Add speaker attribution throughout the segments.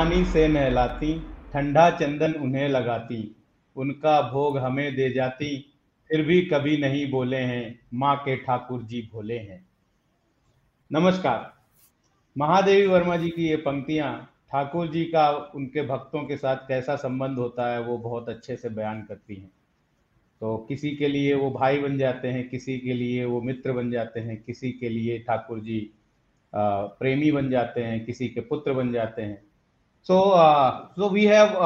Speaker 1: पानी से नहलाती, ठंडा चंदन उन्हें लगाती। उनका भोग हमें दे जाती, फिर भी कभी नहीं बोले हैं, माँ के ठाकुर जी भोले हैं। नमस्कार। महादेवी वर्मा जी की ये पंक्तियाँ, ठाकुर जी का उनके भक्तों के साथ कैसा संबंध होता है, वो बहुत अच्छे से बयान करती हैं। तो किसी के लिए वो भाई बन जाते हैं, किसी के लिए वो मित्र बन जाते हैं, किसी के लिए ठाकुर जी प्रेमी बन जाते हैं, किसी के पुत्र बन जाते हैं। So, uh, so we have uh,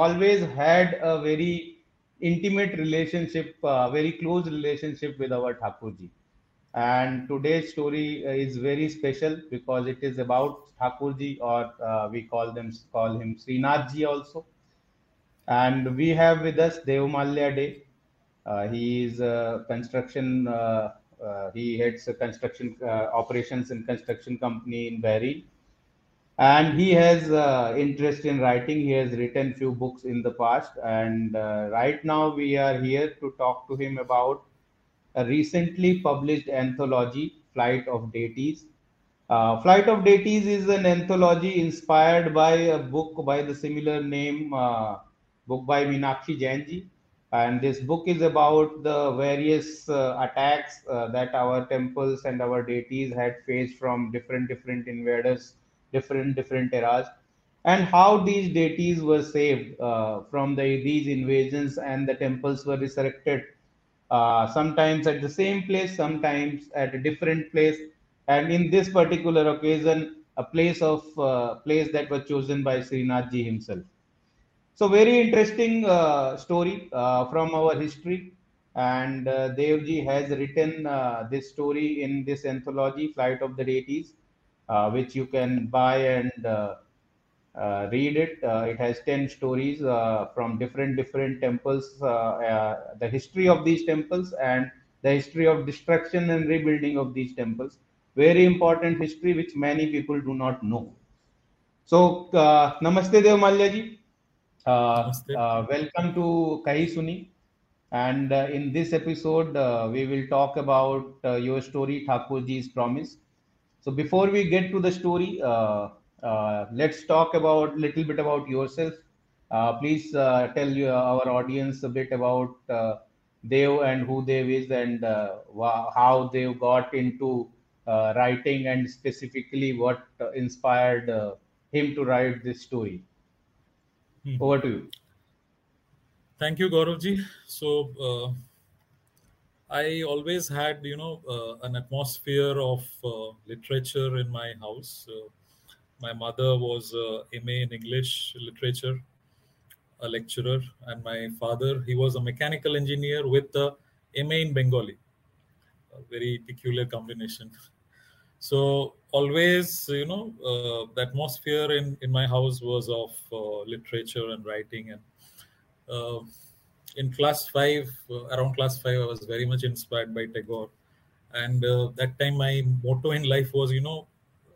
Speaker 1: always had a very intimate relationship, uh, very close relationship with our Thakurji. And today's story is very special because it is about Thakurji, or uh, we call them call him Srinathji also. And we have with us Devamalya De. Uh, he is a construction. Uh, he heads a construction operations and construction company in Bahrain and he has interest in writing. He has written few books in the past. And right now we are here to talk to him about a recently published anthology, Flight of Deities. Uh, Flight of Deities is an anthology inspired by a book by the similar name, uh, book by Meenakshi Jainji and this book is about the various uh, attacks uh, that our temples and our deities had faced from different different invaders different different eras. And how these deities were saved uh, from the, these invasions and the temples were resurrected. Uh, sometimes at the same place sometimes at a different place. And in this particular occasion a place of uh, place that was chosen by Srinathji himself. So very interesting uh, story uh, from our history. And uh, Devji has written uh, this story in this anthology, Flight of the Deities, which you can buy and uh, uh, read it. it has 10 stories from different, different temples, the history of these temples and the history of destruction and rebuilding of these temples. Very important history which many people do not know. So, Namaste Devamalya ji. Uh, uh, welcome to Kahi Suni. And uh, in this episode, we will talk about your story, Thakurji's Promise. So before we get to the story, uh, uh, let's talk about a little bit about yourself. Uh, please tell you, our audience a bit about Dev and who Dev is and how Dev got into writing and specifically what inspired him to write this story. Hmm. Over to you.
Speaker 2: Thank you, Gauravji. So, uh, I always had, you know, uh, an atmosphere of uh, literature in my house. my mother was a MA in English literature, a lecturer, and my father, he was a mechanical engineer with a MA in Bengali. A very peculiar combination. So always, you know, uh, the atmosphere in, in my house was of uh, literature and writing. And uh, in class five, around class five, I was very much inspired by Tagore. And uh, that time, my motto in life was, you know,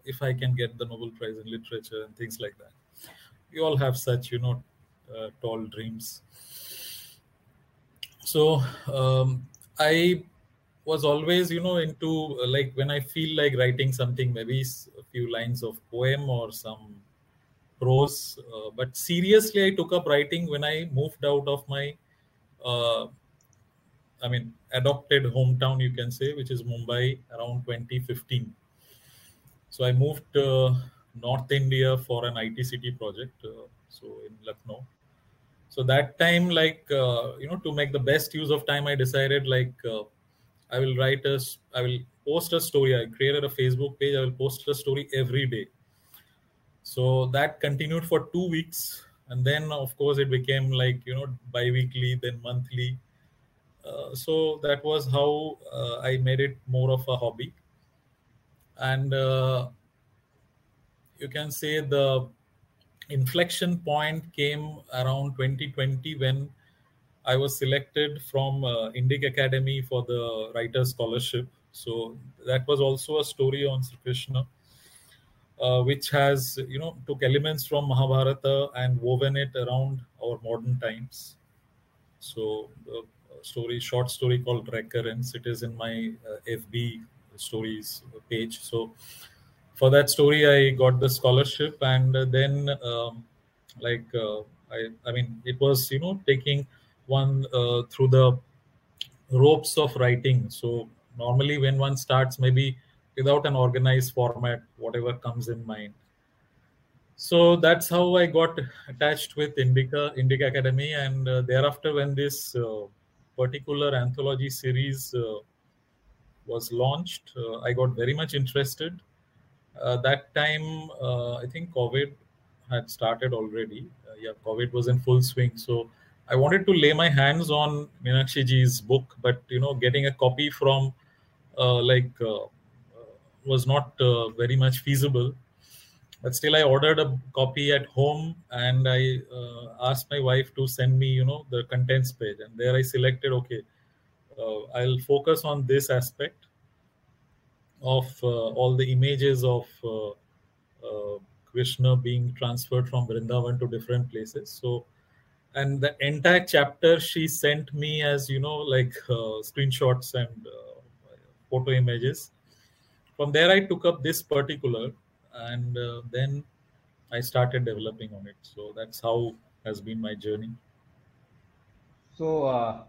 Speaker 2: if I can get the Nobel Prize in literature and things like that. We all have such, you know, uh, tall dreams. So um, I was always you know into uh, like when i feel like writing something maybe a few lines of poem or some prose uh, but seriously i took up writing when i moved out of my i mean adopted hometown you can say which is mumbai around 2015 so i moved north india for an itct project uh, so in lucknow so that time like uh, you know to make the best use of time i decided like uh, I will write a, I will post a story. I created a Facebook page. I will post a story every day. So that continued for two weeks, and then of course it became like you know bi-weekly, then monthly. Uh, so that was how uh, I made it more of a hobby, and uh, you can say the inflection point came around 2020 when I was selected from uh, Indic Academy for the Writer Scholarship. So that was also a story on Sri Krishna, uh, which has you know took elements from Mahabharata and woven it around our modern times. So the story, short story called Recurrence. It is in my uh, FB stories page. So for that story, I got the scholarship, and then um, like uh, I, I mean, it was you know taking one uh, through the ropes of writing. So normally, when one starts, maybe without an organized format, whatever comes in mind. So that's how I got attached with Indica Indica Academy, and uh, thereafter, when this uh, particular anthology series uh, was launched, uh, I got very much interested. Uh, that time, I think COVID had started already. yeah, COVID was in full swing, so I wanted to lay my hands on Meenakshi ji's book, but you know, getting a copy from uh, like uh, was not uh, very much feasible. But still, I ordered a copy at home, and I uh, asked my wife to send me, you know, the contents page, and there I selected, okay, uh, I'll focus on this aspect of uh, all the images of Krishna being transferred from Vrindavan to different places. So and the entire chapter she sent me as you know like uh, screenshots and uh, photo images from there i took up this particular and uh, then i started developing on it. So that's how has been my journey.
Speaker 1: So uh,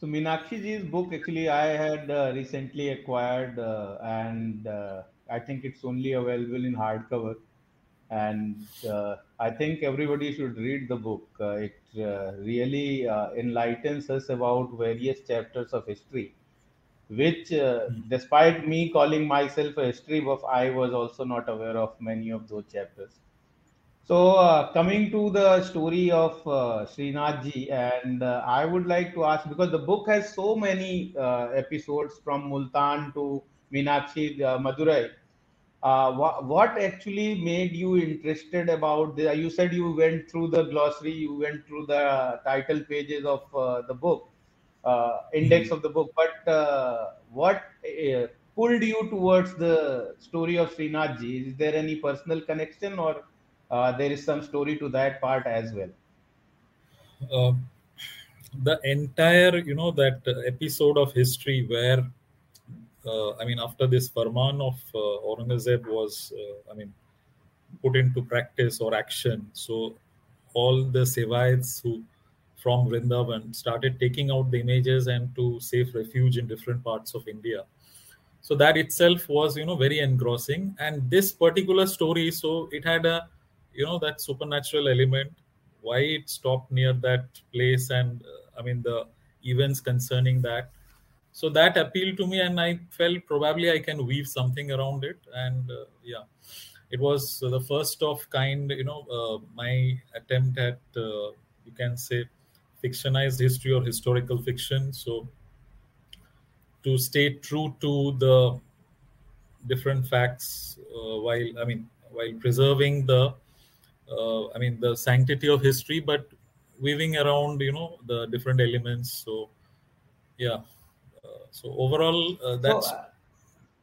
Speaker 1: so Meenakshi ji's book actually I had uh, recently acquired uh, and uh, I think it's only available in hardcover. And uh, I think everybody should read the book. It really enlightens us about various chapters of history, which, mm. despite me calling myself a history buff, I was also not aware of many of those chapters. So, uh, coming to the story of uh, Srinathji, and I would like to ask because the book has so many episodes from Multan to Meenakshi, Madurai uh, what, what actually made you interested about the you said you went through the glossary you went through the title pages of uh, the book uh, index mm-hmm. of the book but uh, what uh, pulled you towards the story of Srinathji? Is there any personal connection or uh, there is some story to that part as well?
Speaker 2: Um, the entire, you know, that episode of history where uh, I mean, after this Farman of uh, Aurangzeb was, uh, I mean, put into practice or action, so all the Sevaites who from Vrindavan started taking out the images and to safe refuge in different parts of India. So that itself was, you know, very engrossing. And this particular story, so it had a, you know, that supernatural element. Why it stopped near that place, and uh, I mean the events concerning that so that appealed to me and i felt probably i can weave something around it and uh, yeah it was the first of kind you know uh, my attempt at uh, you can say fictionized history or historical fiction. So to stay true to the different facts uh, while i mean while preserving the uh, i mean the sanctity of history but weaving around you know the different elements. So yeah. So overall, uh, that's so, uh,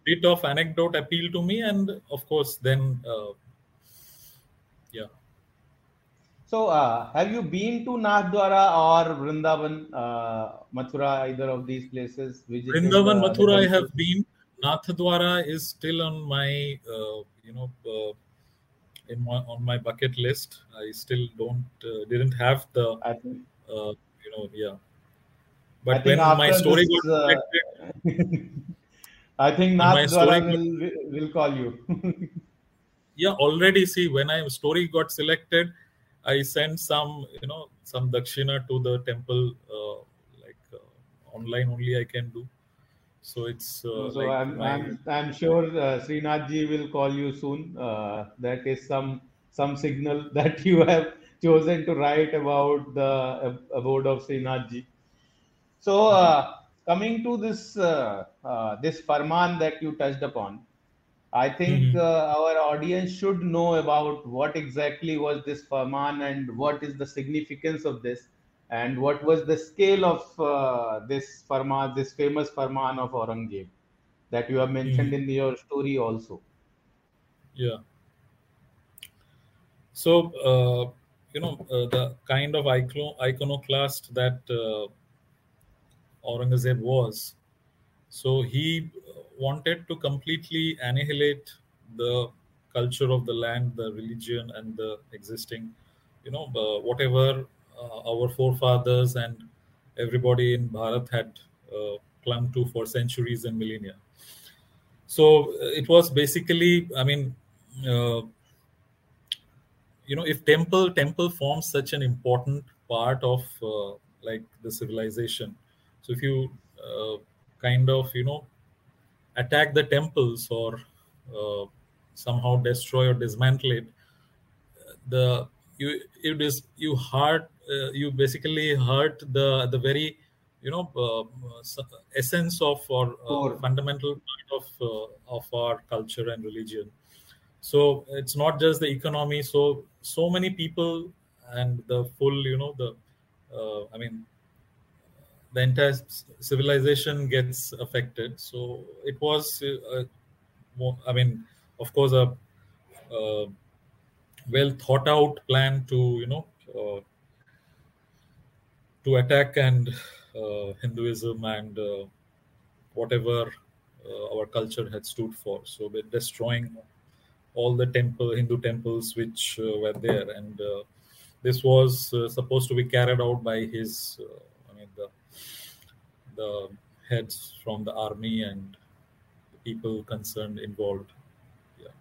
Speaker 2: bit of anecdote appeal to me, and of course, then uh, yeah.
Speaker 1: So, uh, have you been to Nathdwara or Vrindavan, uh, Mathura, either of these places?
Speaker 2: Vrindavan, Mathura, I have been. Nathdwara is still on my, uh, you know, uh, in my on my bucket list. I still don't uh, didn't have the, think, uh, you know, yeah, but when my story this, got
Speaker 1: I think Nath will, will call you.
Speaker 2: yeah, already see when I story got selected, I sent some, you know, some dakshina to the temple, uh, like uh, online only I can do. So it's uh,
Speaker 1: so like I'm, my... I'm I'm sure uh, Srinathji will call you soon. Uh, that is some some signal that you have chosen to write about the abode of Srinathji. So uh, coming to this uh, uh, this farman that you touched upon, I think mm-hmm. uh, our audience should know about what exactly was this farman and what is the significance of this, and what was the scale of uh, this farman, this famous farman of Aurangzeb that you have mentioned mm-hmm. in your story also.
Speaker 2: Yeah. So uh, you know the kind of iconoclast that Aurangzeb was. So he wanted to completely annihilate the culture of the land, the religion, and the existing, you know, uh, whatever uh, our forefathers and everybody in Bharat had uh, clung to for centuries and millennia. So uh, it was basically, I mean, uh, you know, if temple temple forms such an important part of uh, like the civilization, so if you kind of you know attack the temples or somehow destroy or dismantle it, the you it is you hurt uh, you basically hurt the the very you know uh, essence of or uh, fundamental part of uh, of our culture and religion. So it's not just the economy. So so many people and the full you know the uh, i mean the entire civilization gets affected so it was uh, i mean of course a uh, well thought out plan to you know uh, to attack and uh, Hinduism and uh, whatever uh, our culture had stood for. So we're destroying all the temple Hindu temples which were there, and this was supposed to be carried out by his, the the heads from the army and people concerned involved. Yeah.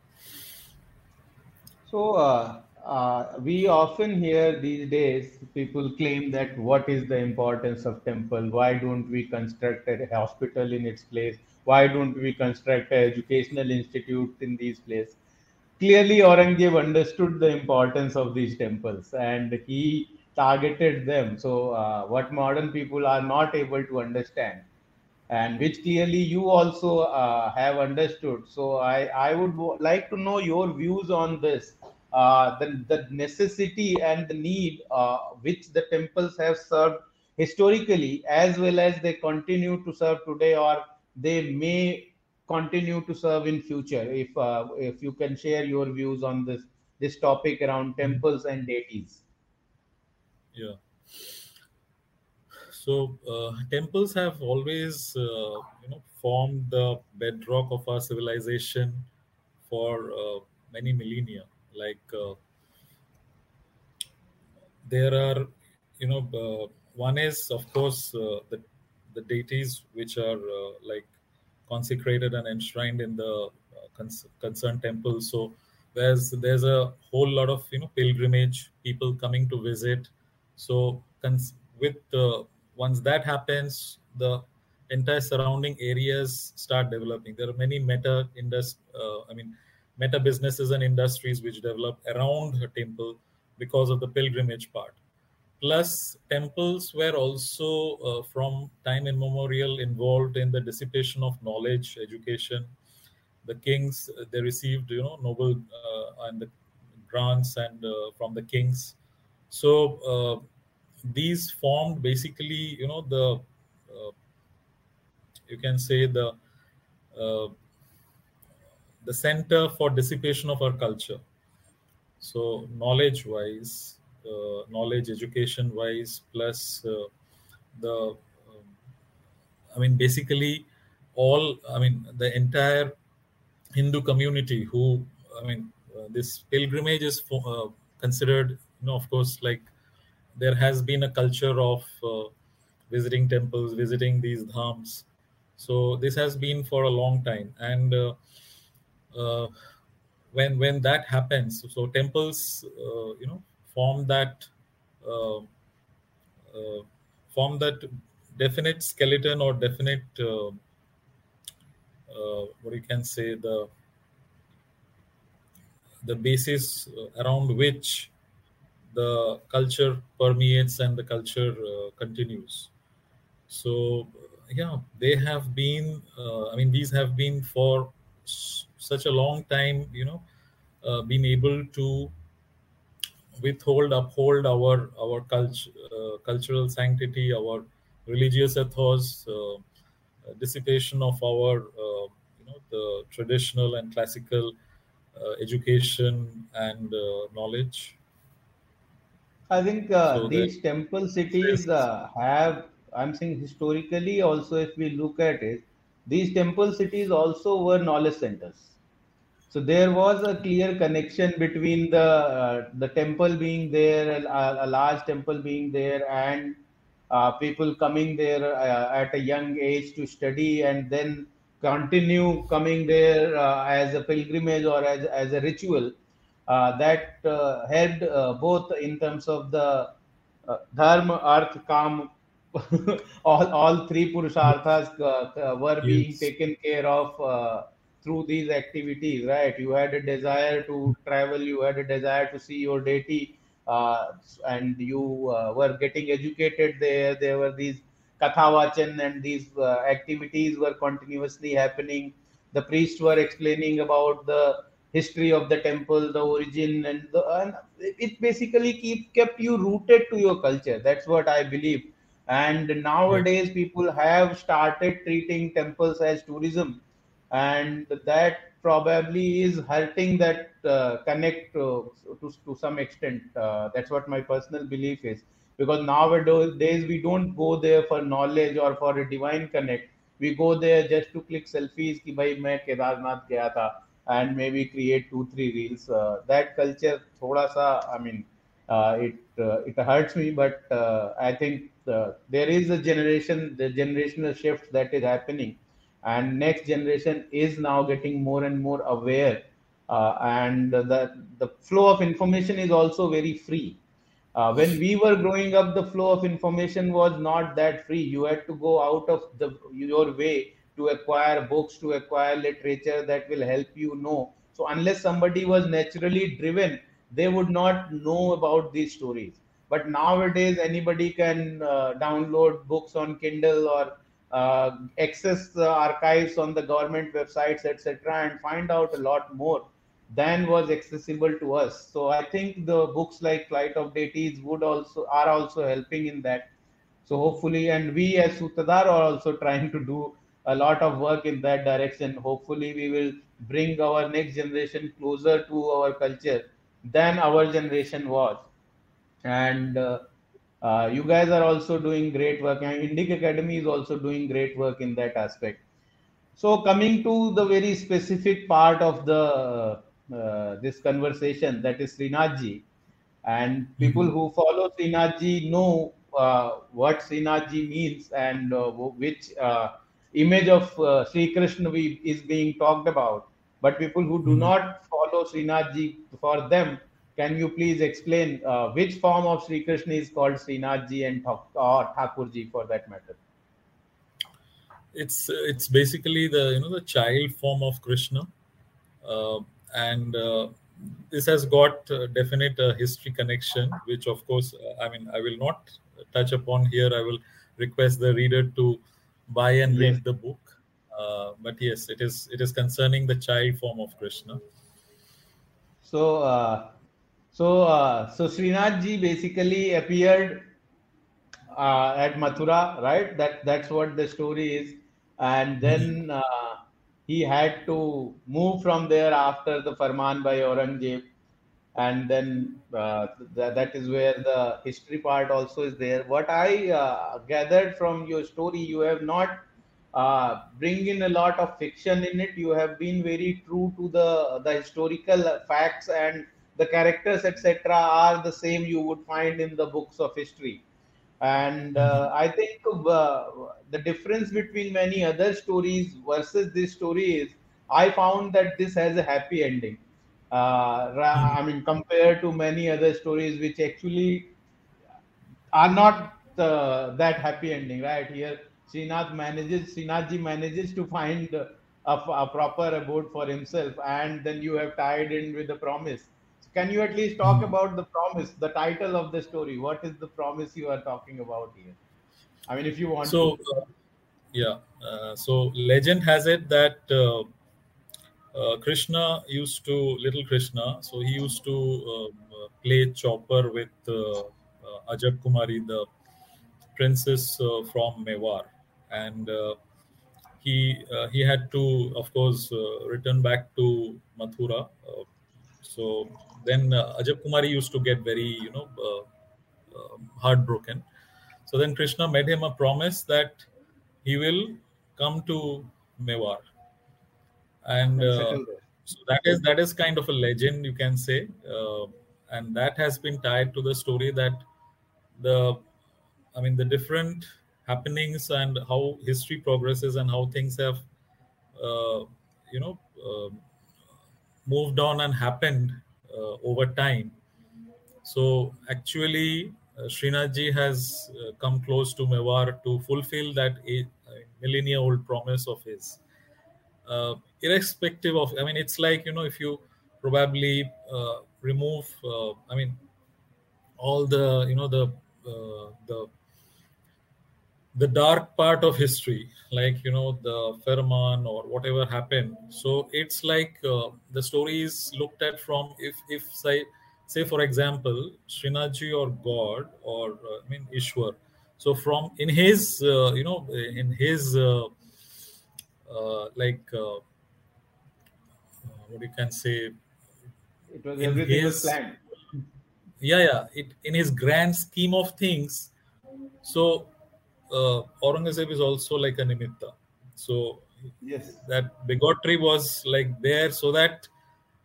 Speaker 1: So uh, uh, we often hear these days people claim that what is the importance of temple why don't we construct a hospital in its place why don't we construct an educational institute in these places clearly aurangzeb understood the importance of these temples and he targeted them. So uh, what modern people are not able to understand and which clearly you also uh, have understood. So i i would like to know your views on this. Uh, the, the necessity and the need uh, which the temples have served historically as well as they continue to serve today or they may continue to serve in future. If uh, if you can share your views on this this topic around temples and deities
Speaker 2: yeah. So uh, temples have always uh, you know formed the bedrock of our civilization for uh, many millennia. Like uh, there are you know uh, one is of course uh, the the deities which are like consecrated and enshrined in the cons- concerned temple. So there's there's a whole lot of you know pilgrimage people coming to visit so cons- with once that happens the entire surrounding areas start developing there are many meta indus uh, i mean meta businesses and industries which develop around her temple because of the pilgrimage part. Plus, temples were also uh, from time immemorial involved in the dissipation of knowledge, education. The kings uh, they received, you know, noble uh, and the grants and uh, from the kings. So uh, these formed basically, you know, the uh, you can say the the center for dissipation of our culture. So, knowledge wise, uh, knowledge education wise, plus uh, the, um, I mean, basically, all, I mean, the entire Hindu community who, I mean, uh, this pilgrimage is for, uh, considered, you know, of course, like there has been a culture of uh, visiting temples, visiting these dhams. So, this has been for a long time. And uh, uh, when when that happens so temples uh, you know form that uh, form that definite skeleton or definite what you can say the the basis around which the culture permeates and the culture uh, continues so yeah they have been uh, i mean these have been for such a long time, you know, uh, been able to withhold, uphold our our culture, uh, cultural sanctity, our religious ethos, uh, dissipation of our, uh, you know, the traditional and classical uh, education and uh, knowledge.
Speaker 1: I think so these that, temple cities have. I'm saying historically also, if we look at it, these temple cities also were knowledge centers So there was a clear connection between the uh, the temple being there, a, a, large temple being there, and uh, people coming there uh, at a young age to study, and then continue coming there uh, as a pilgrimage or as, as a ritual uh, that uh, had both in terms of the dharma, arth, kam, all, all three purusharthas were being taken care of through these activities, right? You had a desire to travel, you had a desire to see your deity, uh, and you uh, were getting educated there. There were these kathavachan and these uh, activities were continuously happening. The priests were explaining about the history of the temple, the origin, and, the, and it basically keep, kept you rooted to your culture. That's what I believe. And nowadays, people have started treating temples as tourism. And that probably is hurting that uh, connect uh, to, to some extent. Uh, that's what my personal belief is. Because nowadays we don't go there for knowledge or for a divine connect. We go there just to click selfies ki bhai main kedarnath gaya tha and maybe create two three reels. Uh, that culture thoda sa i mean uh, it uh, it hurts me but i think there is a generation the generational shift that is happening. And next generation is now getting more and more aware uh, and the the flow of information is also very free. Uh, when we were growing up the flow of information was not that free. You had to go out of the your way to acquire books to acquire literature that will help you know so unless somebody was naturally driven they would not know about these stories but nowadays anybody can uh, download books on kindle or uh, access archives on the government websites, etc., and find out a lot more than was accessible to us. So I think the books like Flight of Deities would also are also helping in that. So hopefully, and we as Sutradhar are also trying to do a lot of work in that direction. Hopefully, we will bring our next generation closer to our culture than our generation was. And uh, uh, you guys are also doing great work, and Indic Academy is also doing great work in that aspect. So, coming to the very specific part of the uh, this conversation, that is Srinathji, and people mm-hmm. who follow Srinathji know uh, what Srinathji means and uh, which uh, image of uh, Sri Krishna we, is being talked about. But people who do mm-hmm. not follow Srinathji, for them, can you please explain uh, which form of Sri Krishna is called Srinathji and or Thakurji for that matter?
Speaker 2: It's it's basically the you know the child form of Krishna, uh, and uh, this has got definite uh, history connection, which of course uh, I mean I will not touch upon here. I will request the reader to buy and yes. read the book. Uh, but yes, it is it is concerning the child form of Krishna.
Speaker 1: So so, uh, so Srinath ji basically appeared uh, at Mathura, right? That that's what the story is, and mm-hmm. then uh, he had to move from there after the Farman by Aurangzeb, and then uh, th- that is where the history part also is there. What I uh, gathered from your story, you have not uh, bring in a lot of fiction in it. You have been very true to the the historical facts and the characters etc are the same you would find in the books of history and uh, mm-hmm. i think uh, the difference between many other stories versus this story is i found that this has a happy ending uh, i mean compared to many other stories which actually are not uh, that happy ending right here Srinath manages Srinathji manages to find a, a proper abode for himself and then you have tied in with the promise can you at least talk hmm. about the promise, the title of the story? What is the promise you are talking about here? I mean, if you want
Speaker 2: so, to. Uh, yeah. Uh, so, legend has it that uh, uh Krishna used to, little Krishna, so he used to um, uh, play chaupar with uh, Ajab Kumari, the princess from Mewar. And he he had to, of course, return back to Mathura. so then uh, Ajab Kumari used to get very, you know, uh, uh, heartbroken. So then Krishna made him a promise that he will come to Mewar. And uh, so that is that is kind of a legend you can say. Uh, and that has been tied to the story that the i mean the different happenings and how history progresses and how things have uh, you know uh, moved on and happened uh, over time. So actually uh, Srinathji has uh, come close to Mewar to fulfill that millennia old promise of his. Uh, irrespective of, I mean, it's like, you know, if you probably uh, remove, uh, I mean, all the, you know, the, uh, the, the dark part of history, like, you know, the Farman or whatever happened. So it's like the story is looked at from, if, if, say, say for example Srinathji or God or uh, I mean Ishwar. So from in his uh, you know in his uh, uh like uh, uh, what you can say
Speaker 1: it was everything his, was planned.
Speaker 2: Yeah, yeah. It in his grand scheme of things. So uh, Aurangzeb is also like a nimitta. So
Speaker 1: yes,
Speaker 2: that bigotry was like there so that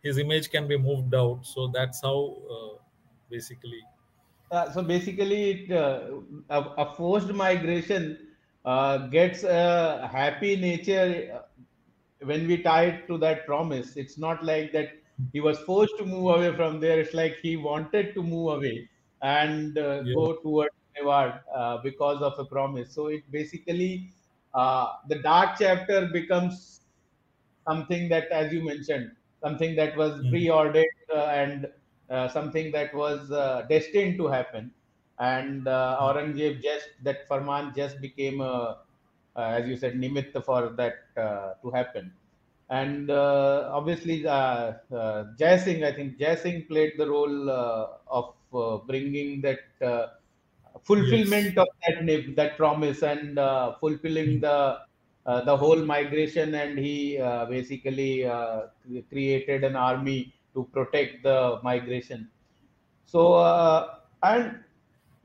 Speaker 2: his image can be moved out. So that's how uh, basically.
Speaker 1: Uh, so basically, it, uh, a, a, forced migration uh, gets a happy nature uh, when we tie it to that promise. It's not like that he was forced to move away from there. It's like he wanted to move away and uh, yeah. go towards Mewar because of a promise. So it basically the dark chapter becomes something that, as you mentioned, something that was mm. preordained uh, and uh, something that was uh, destined to happen. And uh, hmm. Aurangzeb just that Farman just became, a, as you said, nimitta for that to happen. And obviously, uh, Jai Singh, I think Jai Singh played the role of bringing that fulfillment yes. of that that promise and uh, fulfilling mm. the uh, the whole migration and he uh, basically uh, created an army to protect the migration so and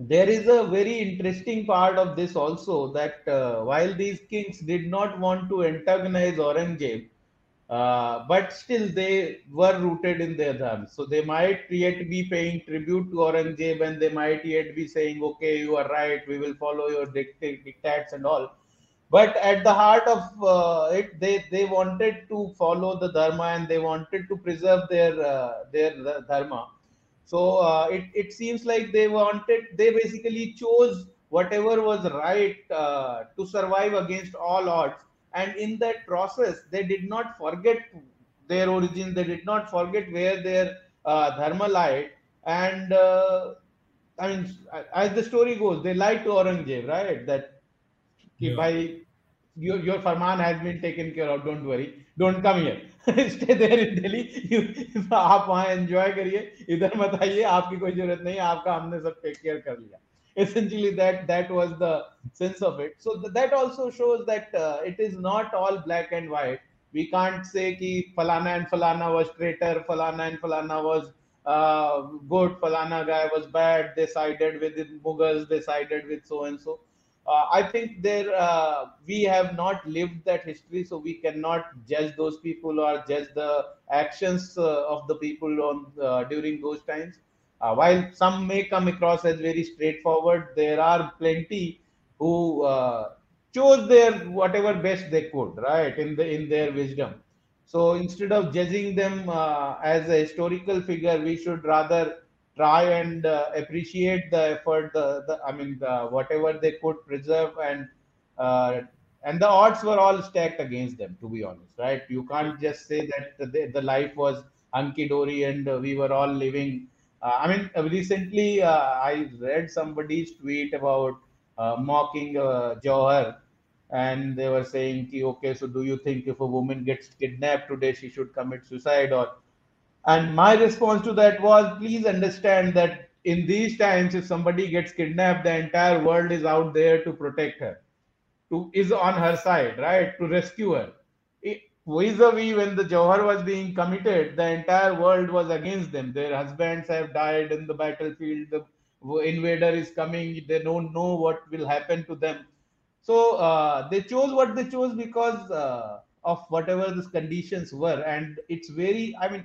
Speaker 1: there is a very interesting part of this also that uh, while these kings did not want to antagonize Aurangzeb, uh, but still they were rooted in their dharma. So they might yet be paying tribute to Aurangzeb and they might yet be saying, okay, you are right, we will follow your dictates and all but at the heart of uh, it they they wanted to follow the dharma and they wanted to preserve their uh, their dharma so uh, it, it seems like they wanted they basically chose whatever was right uh, to survive against all odds. And in that process they did not forget their origin. They did not forget where their uh, dharma lied. And uh, i mean as the story goes they lied to aurangzeb right? That yeah. by your your farman has been taken care of don't worry don't come here stay there in delhi आप वहाँ enjoy करिए इधर मत आइए आपकी कोई ज़रूरत नहीं आपका हमने सब टेक केयर कर लिया essentially that that was the sense of it so th- that also shows that uh, it is not all black and white we can't say ki falana and falana was traitor falana and falana was uh, good falana guy was bad they sided with the mughals they sided with so and so uh, I think there uh, we have not lived that history, so we cannot judge those people or judge the actions uh, of the people on uh, during those times. Uh, while some may come across as very straightforward, there are plenty who uh, chose their whatever best they could, right, in the in their wisdom. So instead of judging them as a historical figure, we should rather try and uh, appreciate the effort the, the i mean the, whatever they could preserve and uh, and the odds were all stacked against them to be honest right? You can't just say that the, the life was hunky dory and uh, we were all living. Uh, i mean recently uh, i read somebody's tweet about uh, mocking uh, Jauhar and they were saying okay so do you think if a woman gets kidnapped today she should commit suicide? Or and my response to that was please understand that in these times, if somebody gets kidnapped, the entire world is out there to protect her, to is on her side, right? To rescue her. Vis-a-vis when the Jauhar was being committed, the entire world was against them. Their husbands have died in the battlefield. The invader is coming. They don't know what will happen to them. So uh, they chose what they chose because uh, of whatever these conditions were and it's very i mean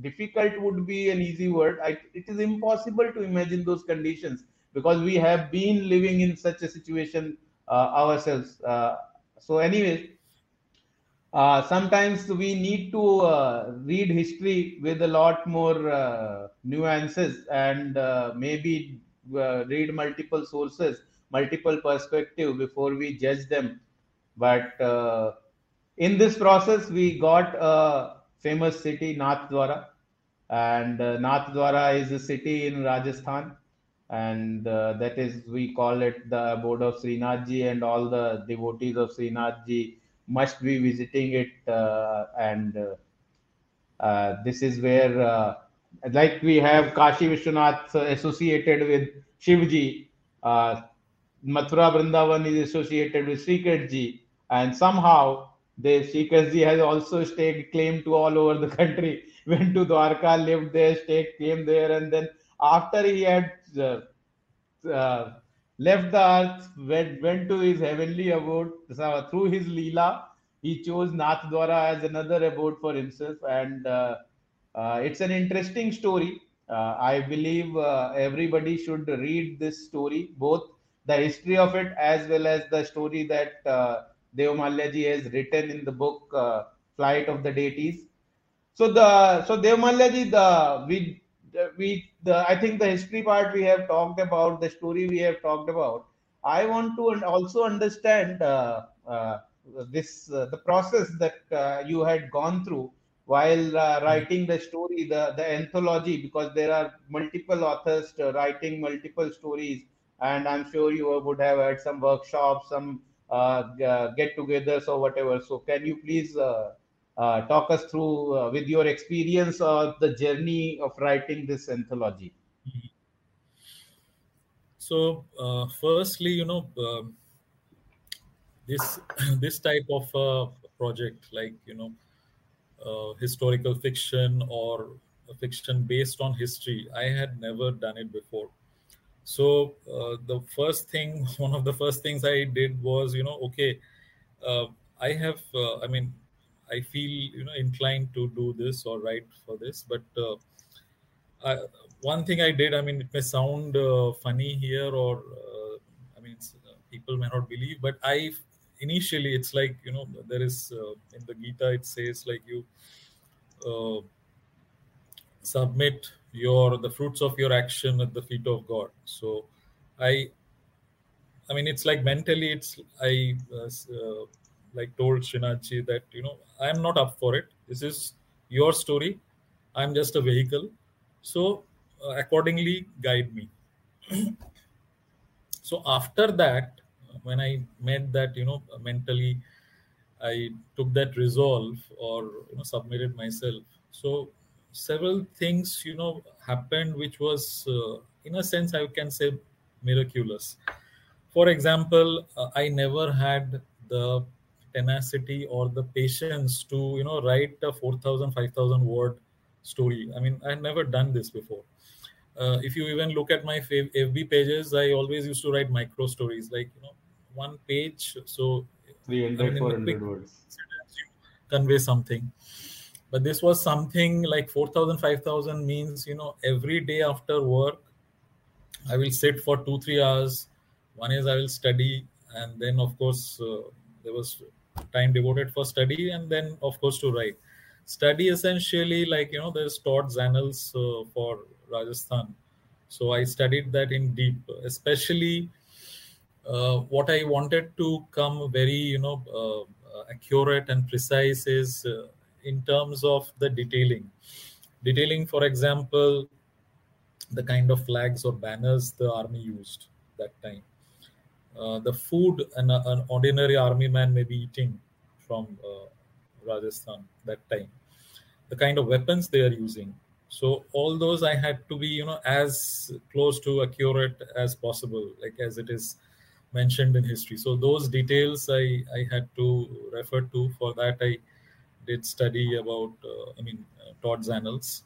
Speaker 1: difficult would be an easy word. I, it is impossible to imagine those conditions because we have been living in such a situation uh, ourselves. Uh, so anyway uh, sometimes we need to uh, read history with a lot more uh, nuances and uh, maybe read multiple sources multiple perspective before we judge them. But in this process, we got a famous city, Nathdwara. And uh, Nathdwara is a city in Rajasthan. And uh, that is, we call it the abode of Srinathji, and all the devotees of Srinathji must be visiting it. Uh, and uh, uh, this is where, uh, like we have Kashi Vishwanath associated with Shivji, Mathura Vrindavan is associated with Srikantji, and somehow they Shrikantji has also staked claim to all over the country. Went to Dwarka, lived there, staked claim there, and then after he had uh, uh, left the earth, went, went to his heavenly abode through his lila. He chose Nathdwara as another abode for himself, and uh, uh it's an interesting story. Uh, I believe uh, everybody should read this story, both the history of it as well as the story that Devamalyaji has written in the book uh, Flight of the Deities. So the so Devamalyaji the we we the I think the history part we have talked about the story we have talked about. I want to also understand uh, uh, this uh, the process that uh, you had gone through while uh, writing the story the the anthology because there are multiple authors writing multiple stories and i'm sure you would have had some workshops some uh, get-togethers or whatever. So can you please uh, uh, talk us through with your experience of the journey of writing this anthology?
Speaker 2: So, firstly, you know, um, this this type of uh, project like you know uh, historical fiction or fiction based on history i had never done it before so uh, the first thing one of the first things i did was you know okay uh, i have uh, i mean i feel you know inclined to do this or write for this but uh, I, one thing i did i mean it may sound uh, funny here or uh, i mean people may not believe but i initially it's like you know there is in the gita it says like you submit your the fruits of your action at the feet of god. So i i mean it's like mentally it's i uh, uh, like told Srinathji that you know i am not up for it. This is your story. I'm just a vehicle. So uh, accordingly guide me. So after that when i made that you know mentally i took that resolve or you know submitted myself. So several things you know happened which was uh, in a sense i can say miraculous. For example uh, i never had the tenacity or the patience to you know write a 4000 5000 word story. I mean i had never done this before. Uh, if you even look at my fb pages i always used to write micro stories like you know one page so
Speaker 1: 300 I mean, 400 words.
Speaker 2: convey something but this was something like 4000 5000 means you know every day after work i will sit for 2 3 hours. One is i will study and then of course uh, there was time devoted for study and then of course to write. Study essentially like you know there's Tod's annals uh, for rajasthan. So i studied that in deep especially uh, what i wanted to come very you know uh, accurate and precise is uh, in terms of the detailing. Detailing, for example, the kind of flags or banners the army used that time. Uh, the food an, an, ordinary army man may be eating from uh, Rajasthan that time. The kind of weapons they are using. So all those I had to be, you know, as close to accurate as possible, like as it is mentioned in history. So those details I, I had to refer to. For that I did study about, uh, I mean, uh, Tod's annals.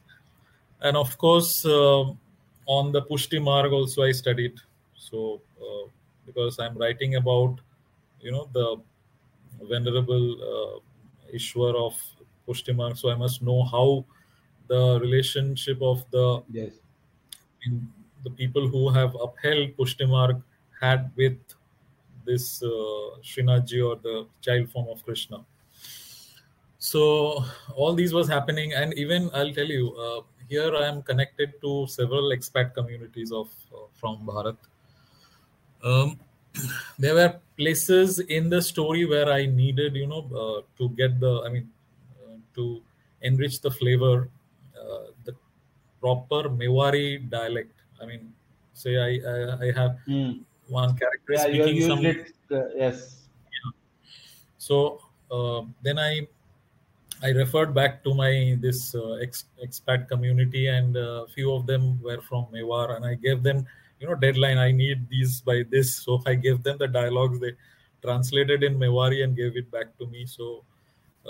Speaker 2: And of course, uh, on the Pushti Marg also I studied. So, because I'm writing about, you know, the venerable Ishwar of Pushtimarg, so I must know how the relationship of the
Speaker 1: yes
Speaker 2: in the people who have upheld Pushtimarg had with this uh, Srinathji or the child form of Krishna. So all these was happening, and even I'll tell you, uh, here I am connected to several expat communities of uh, from Bharat. Um, there were places in the story where I needed, you know, uh, to get the, I mean, uh, to enrich the flavor, uh, the proper Mewari dialect. I mean, say I I, I have
Speaker 1: Hmm.
Speaker 2: one character
Speaker 1: yeah
Speaker 2: speaking some.
Speaker 1: it uh, yes
Speaker 2: So uh, then I I referred back to my this uh, ex, expat community, and a few of them were from Mewar, and I gave them you know deadline. I need these by this, so I gave them the dialogues. They translated in Mewari and gave it back to me. So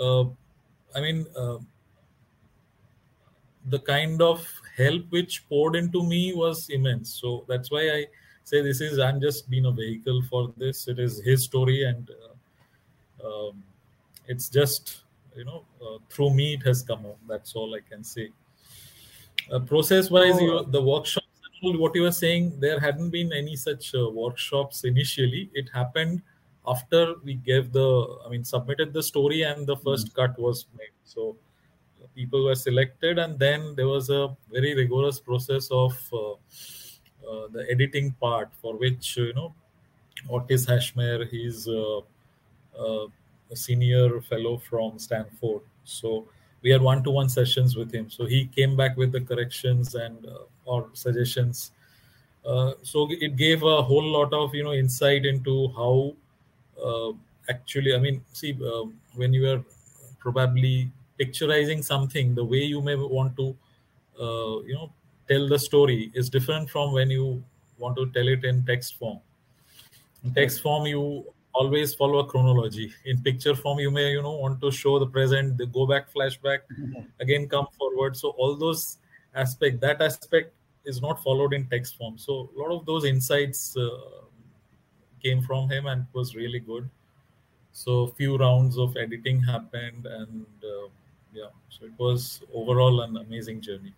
Speaker 2: uh, I mean. Uh, the kind of help which poured into me was immense. So that's why I say this is I'm just being a vehicle for this. It is his story, and uh, um, it's just you know uh, through me it has come out. That's all I can say. Uh, process-wise,
Speaker 1: So-
Speaker 2: you, the workshops, what you were saying, there hadn't been any such uh, workshops initially. It happened after we gave the, I mean, submitted the story and the 1st cut was made. So people were selected, and then there was a very rigorous process of uh, uh, the editing part, for which you know Otis Haschemeyer, he's uh, uh, a senior fellow from Stanford. So we had one-to-one sessions with him. So he came back with the corrections and uh, or suggestions. Uh, so it gave a whole lot of you know insight into how uh, actually, I mean, see, uh, when you are probably picturizing something, the way you may want to, uh, you know, tell the story is different from when you want to tell it in text form. In text form, you always follow a chronology. In picture form, you may, you know, want to show the present, the go back, flashback, again come forward. So all those aspect, that aspect is not followed in text form. So a lot of those insights uh, came from him and was really good. So few rounds of editing happened, and uh, yeah, so it was overall an amazing journey.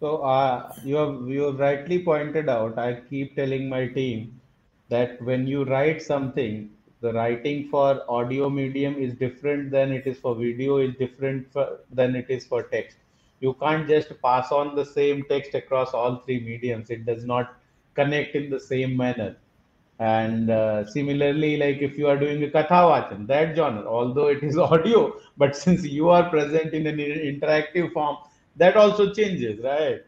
Speaker 1: So uh, you have you have rightly pointed out. I keep telling my team that when you write something, the writing for audio medium is different than it is for video. Is different for, than it is for text. You can't just pass on the same text across all three mediums. It does not connect in the same manner. And uh, similarly, like if you are doing a kathavachan, that genre, although it is audio, but since you are present in an interactive form, that also changes, right?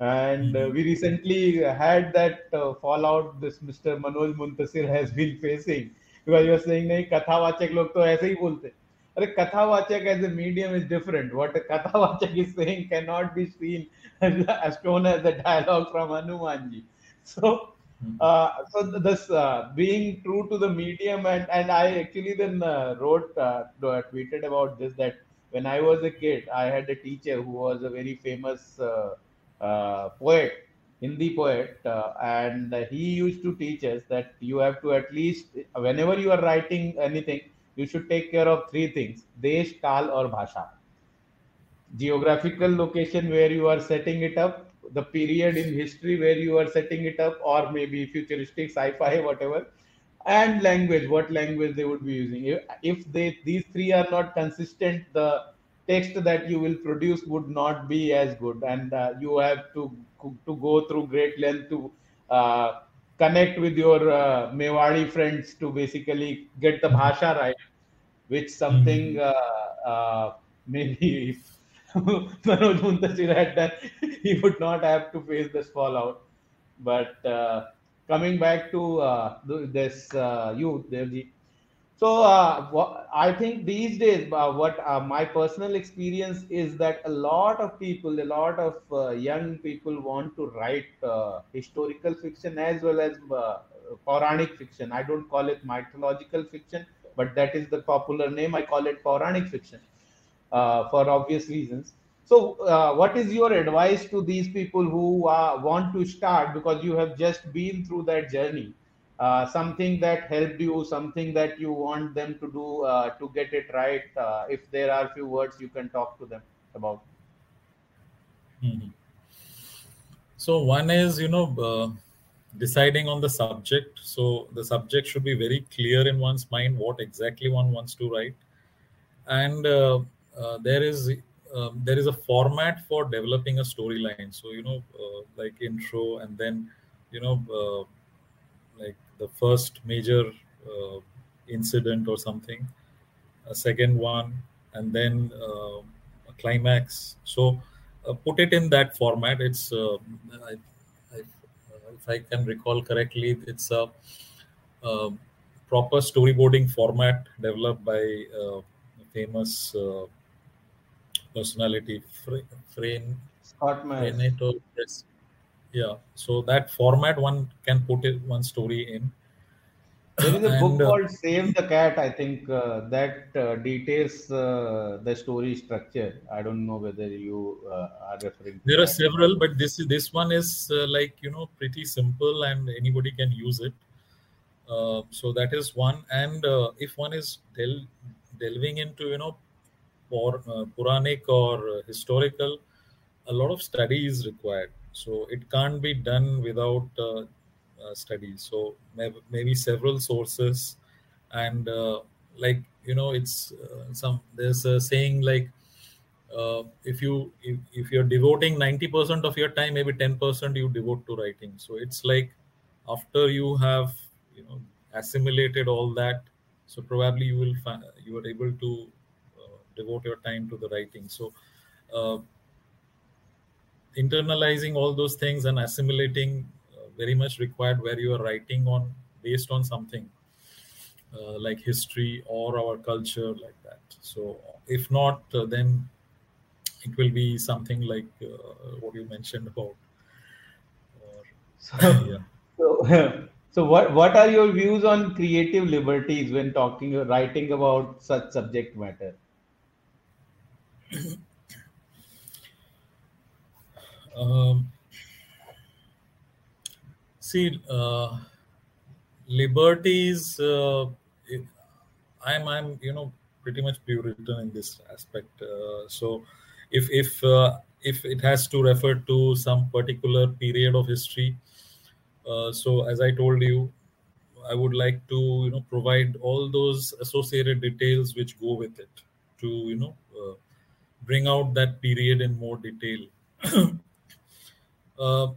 Speaker 1: And uh, we recently had that uh, fallout this Mr. Manoj Muntashir has been facing because you was saying, "Nahi kathawachak log to aise hi bolte." अरे कथावाचक as medium is different. What what कथावाचक is is saying cannot be seen as shown as a dialogue from Hanumanji. So hmm. uh, so this uh, being true to the medium and and i actually then uh, wrote uh, tweeted about this that when i was a kid i had a teacher who was a very famous uh, poet Hindi poet uh, and he used to teach us that you have to at least whenever you are writing anything you should take care of three things desh kal or bhasha. Geographical location where you are setting it up the period in history where you are setting it up or maybe futuristic sci-fi whatever and language what language they would be using. If, if they these three are not consistent the text that you will produce would not be as good and uh, you have to to go through great length to uh, connect with your uh, Mewari friends to basically get the bhasha right which something uh, uh, maybe if Manoj had done, he would not have to face this fallout. But uh, coming back to uh, this uh, youth, Devji. So uh, I think these days, uh, what uh, my personal experience is that a lot of people, a lot of uh, young people want to write uh, historical fiction as well as uh, Puranic fiction. I don't call it mythological fiction, but that is the popular name. I call it Puranic fiction for obvious reasons. So, what is your advice to these people who want to start because you have just been through that journey? Uh, something that helped you, something that you want them to do uh, to get it right. Uh, if there are few words you can talk to them about.
Speaker 2: Mhm. So one is, you know, uh, deciding on the subject. So the subject should be very clear in one's mind what exactly one wants to write, and uh, uh, there is um, there is a format for developing a storyline. So you know, like intro, and then you know, the first major uh, incident or something, a second one, and then uh, a climax. So uh, put it in that format. It's uh, I, I, if I can recall correctly, it's a, uh proper storyboarding format developed by uh, a famous uh, personality, Fra- Frame
Speaker 1: Scott Myers.
Speaker 2: Renato. Yes. Yeah. So that format one can put it one story in.
Speaker 1: There is a book
Speaker 2: And, uh,
Speaker 1: called Save the Cat. I think uh, that uh, details uh, the story structure. I don't know whether you uh, are referring to
Speaker 2: There are
Speaker 1: that.
Speaker 2: several, but this is this one is uh, like you know pretty simple and anybody can use it. So that is one. And uh, if one is del- delving into you know uh, Puranic or historical, a lot of study is required. So it can't be done without uh, uh, studies. So may- maybe several sources, and uh, like you know, it's uh, some there's a saying like uh, if you if, if you're devoting 90% of your time maybe 10% you devote to writing so it's like after you have you know assimilated all that so probably you will find you are able to uh, devote your time to the writing so uh, internalizing all those things and assimilating uh, very much required where you are writing on based on something uh, like history or our culture like that so if not uh, then it will be something like uh, what you mentioned about or
Speaker 1: So,
Speaker 2: yeah
Speaker 1: so, so what what are your views on creative liberties when talking or writing about such subject matter?
Speaker 2: um, see uh, liberties uh, i'm i'm you know pretty much puritan in this aspect. Uh, so if if uh, if it has to refer to some particular period of history uh, so as i told you i would like to you know provide all those associated details which go with it to you know uh, bring out that period in more detail uh,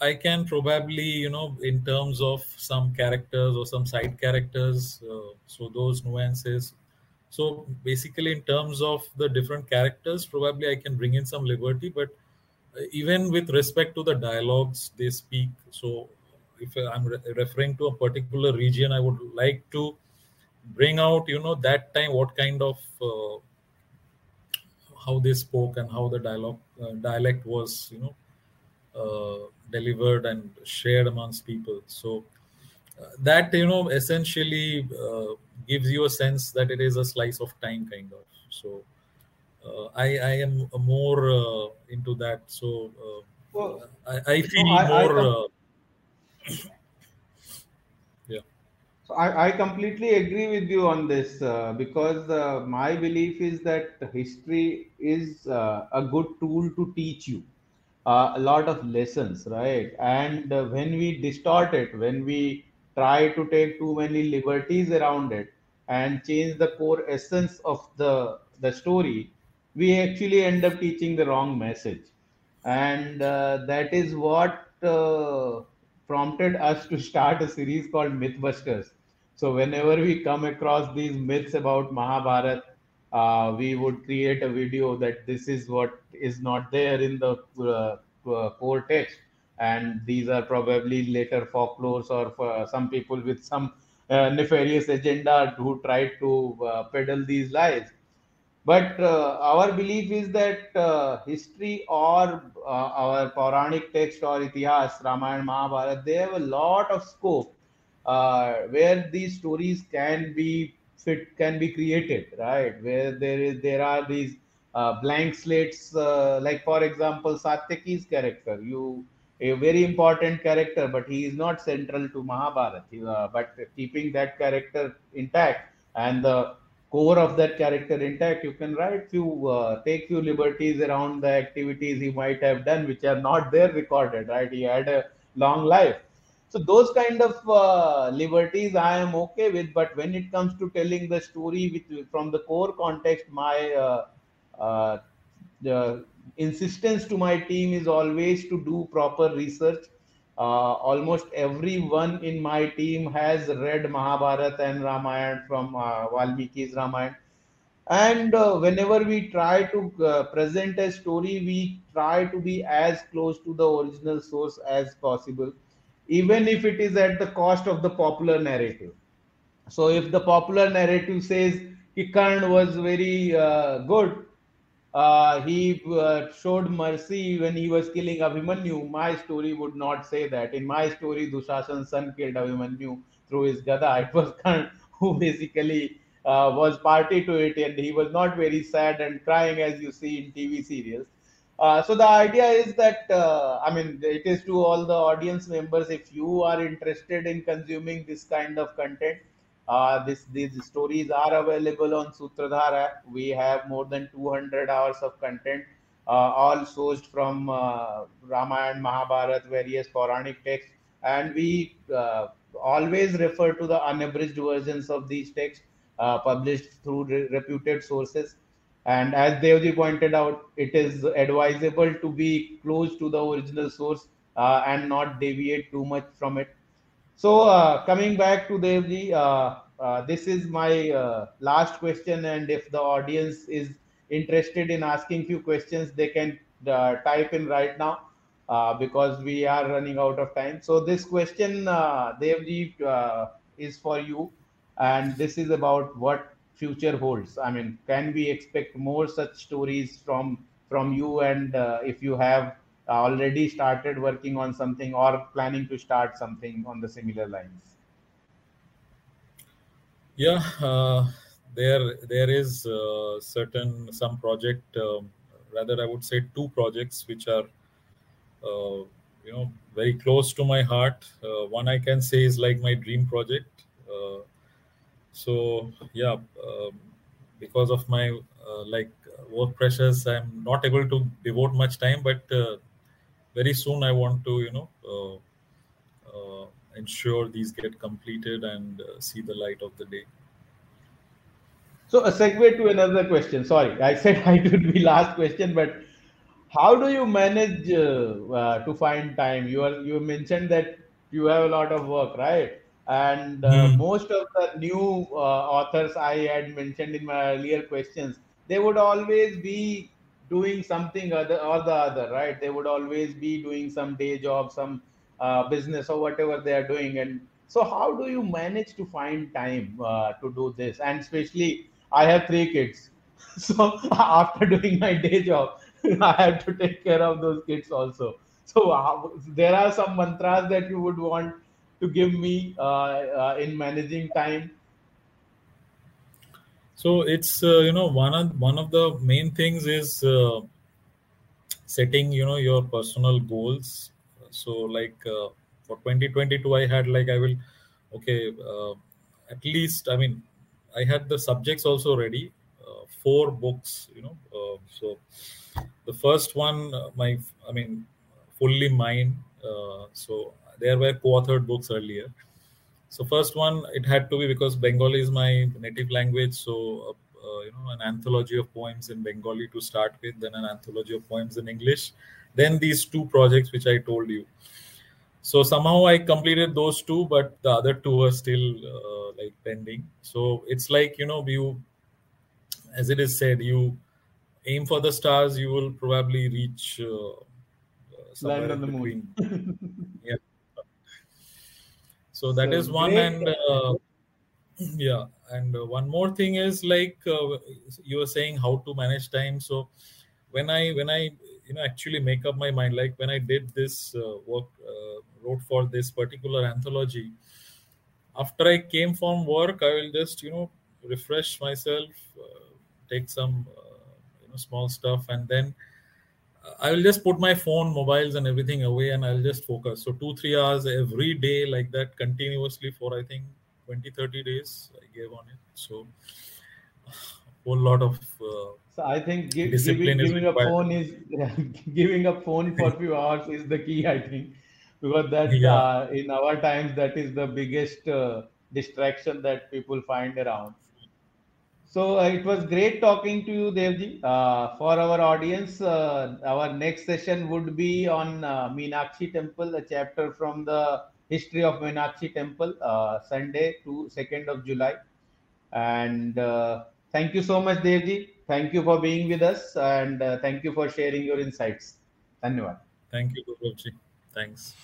Speaker 2: I can probably, you know, in terms of some characters or some side characters, uh, so those nuances. So basically, in terms of the different characters, probably I can bring in some liberty, but uh, even with respect to the dialogues they speak, so if I'm re- referring to a particular region, I would like to bring out, you know, that time what kind of uh, how they spoke and how the dialogue uh, dialect was, you know, delivered and shared amongst people. So uh, that you know essentially uh, gives you a sense that it is a slice of time, kind of. So uh, I, I am more uh, into that. So
Speaker 1: Well,
Speaker 2: uh, I, I feel
Speaker 1: I, I
Speaker 2: more. Uh, yeah.
Speaker 1: So I, I completely agree with you on this uh, because uh, my belief is that history is uh, a good tool to teach you uh, a lot of lessons, right? And uh, when we distort it, when we try to take too many liberties around it and change the core essence of the the story, we actually end up teaching the wrong message and uh, that is what uh, prompted us to start a series called Mythbusters. So whenever we come across these myths about Mahabharat, uh, we would create a video that this is what is not there in the uh, uh, core text, and these are probably later folklores or for some people with some uh, nefarious agenda who tried to uh, peddle these lies. But uh, our belief is that uh, history or uh, our Puranic text or Itihas, Ramayana, Mahabharata, they have a lot of scope uh, where these stories can be fit, can be created, right? Where there is there are these uh, blank slates, uh, like for example, Satyaki's character. You a very important character, but he is not central to Mahabharata. Uh, but keeping that character intact and the core of that character intact, you can write few, uh, take few liberties around the activities he might have done, which are not there recorded. Right? He had a long life. So those kind of uh, liberties I am okay with, but when it comes to telling the story with from the core context, my uh, uh, the insistence to my team is always to do proper research. Uh, almost everyone in my team has read Mahabharata and Ramayana from uh, Valmiki's Ramayana. And uh, whenever we try to uh, present a story, we try to be as close to the original source as possible, even if it is at the cost of the popular narrative. So, if the popular narrative says Karna was very uh, good, uh, he uh, showed mercy when he was killing Abhimanyu. My story would not say that. In my story, Dushasan's son killed Abhimanyu through his gada. It was Karn who basically uh, was party to it, and he was not very sad and crying as you see in TV serials. Uh, so the idea is that uh, I mean it is to all the audience members. If you are interested in consuming this kind of content, uh, this these stories are available on Sutradhar. We have more than 200 hours of content, uh, all sourced from uh, Ramayana, Mahabharata, various Puranic texts, and we uh, always refer to the unabridged versions of these texts published through re- reputed sources. And as Devji pointed out, it is advisable to be close to the original source uh, and not deviate too much from it. So uh, coming back to Devji, uh, uh, this is my uh, last question, and if the audience is interested in asking few questions, they can uh, type in right now because we are running out of time. So this question, Devji, is for you, and this is about what future holds. I mean, can we expect more such stories from from you, and if you have already started working on something or planning to start something on the similar lines?
Speaker 2: Yeah, uh, there there is uh, certain some project, um, rather I would say two projects which are uh, you know very close to my heart. Uh, one I can say is like my dream project. Uh, so yeah, um, because of my uh, like work pressures, I'm not able to devote much time, but very soon I want to, you know, uh, uh, ensure these get completed and uh, see the light of the day.
Speaker 1: So a segue to another question. Sorry, I said i would be last question, but how do you manage uh, uh, to find time? You are you mentioned that you have a lot of work, right? And uh, mm. most of the new authors I had mentioned in my earlier questions, they would always be doing something other or the other, right? They would always be doing some day job, some uh, business or whatever they are doing. And so, how do you manage to find time uh, to do this? And especially, I have three kids, so after doing my day job, I have to take care of those kids also. So uh, there are some mantras that you would want to give me uh, uh, in managing time?
Speaker 2: So it's uh, you know one of one of the main things is uh, setting you know your personal goals. So like uh, for 2022 i had like i will okay uh, at least i mean i had the subjects also ready uh, four books you know uh, so the first one my i mean fully mine so there were co-authored books earlier so first one, it had to be because Bengali is my native language. So uh, uh, you know, an anthology of poems in Bengali to start with, then an anthology of poems in English, then these two projects which I told you. So somehow I completed those two, but the other two are still uh, like pending. So it's like you know, you, as it is said, you aim for the stars, you will probably reach uh, uh somewhere
Speaker 1: Land on the moon.
Speaker 2: yeah so that so is one and uh, yeah and uh, one more thing is like uh, you were saying how to manage time. So when i when i you know actually make up my mind like when i did this uh, work uh, wrote for this particular anthology after i came from work i will just you know refresh myself uh, take some you know small stuff and then I will just put my phone, mobiles, and everything away, and I'll just focus. So two, three hours every day, like that, continuously for I think 20, 30 days. I gave on it. So whole lot of. Uh,
Speaker 1: so I think give, giving, giving a phone is giving a phone for few hours is the key. I think because that yeah. uh, in our times that is the biggest uh, distraction that people find around so uh, it was great talking to you devji. Uh, for our audience uh, our next session would be on uh, meenakshi temple a chapter from the history of meenakshi temple sunday to 2nd of july. And thank you so much devji. Thank you for being with us and thank you for sharing your insights. Dhanyawad
Speaker 2: thank you Guruvji. Thanks.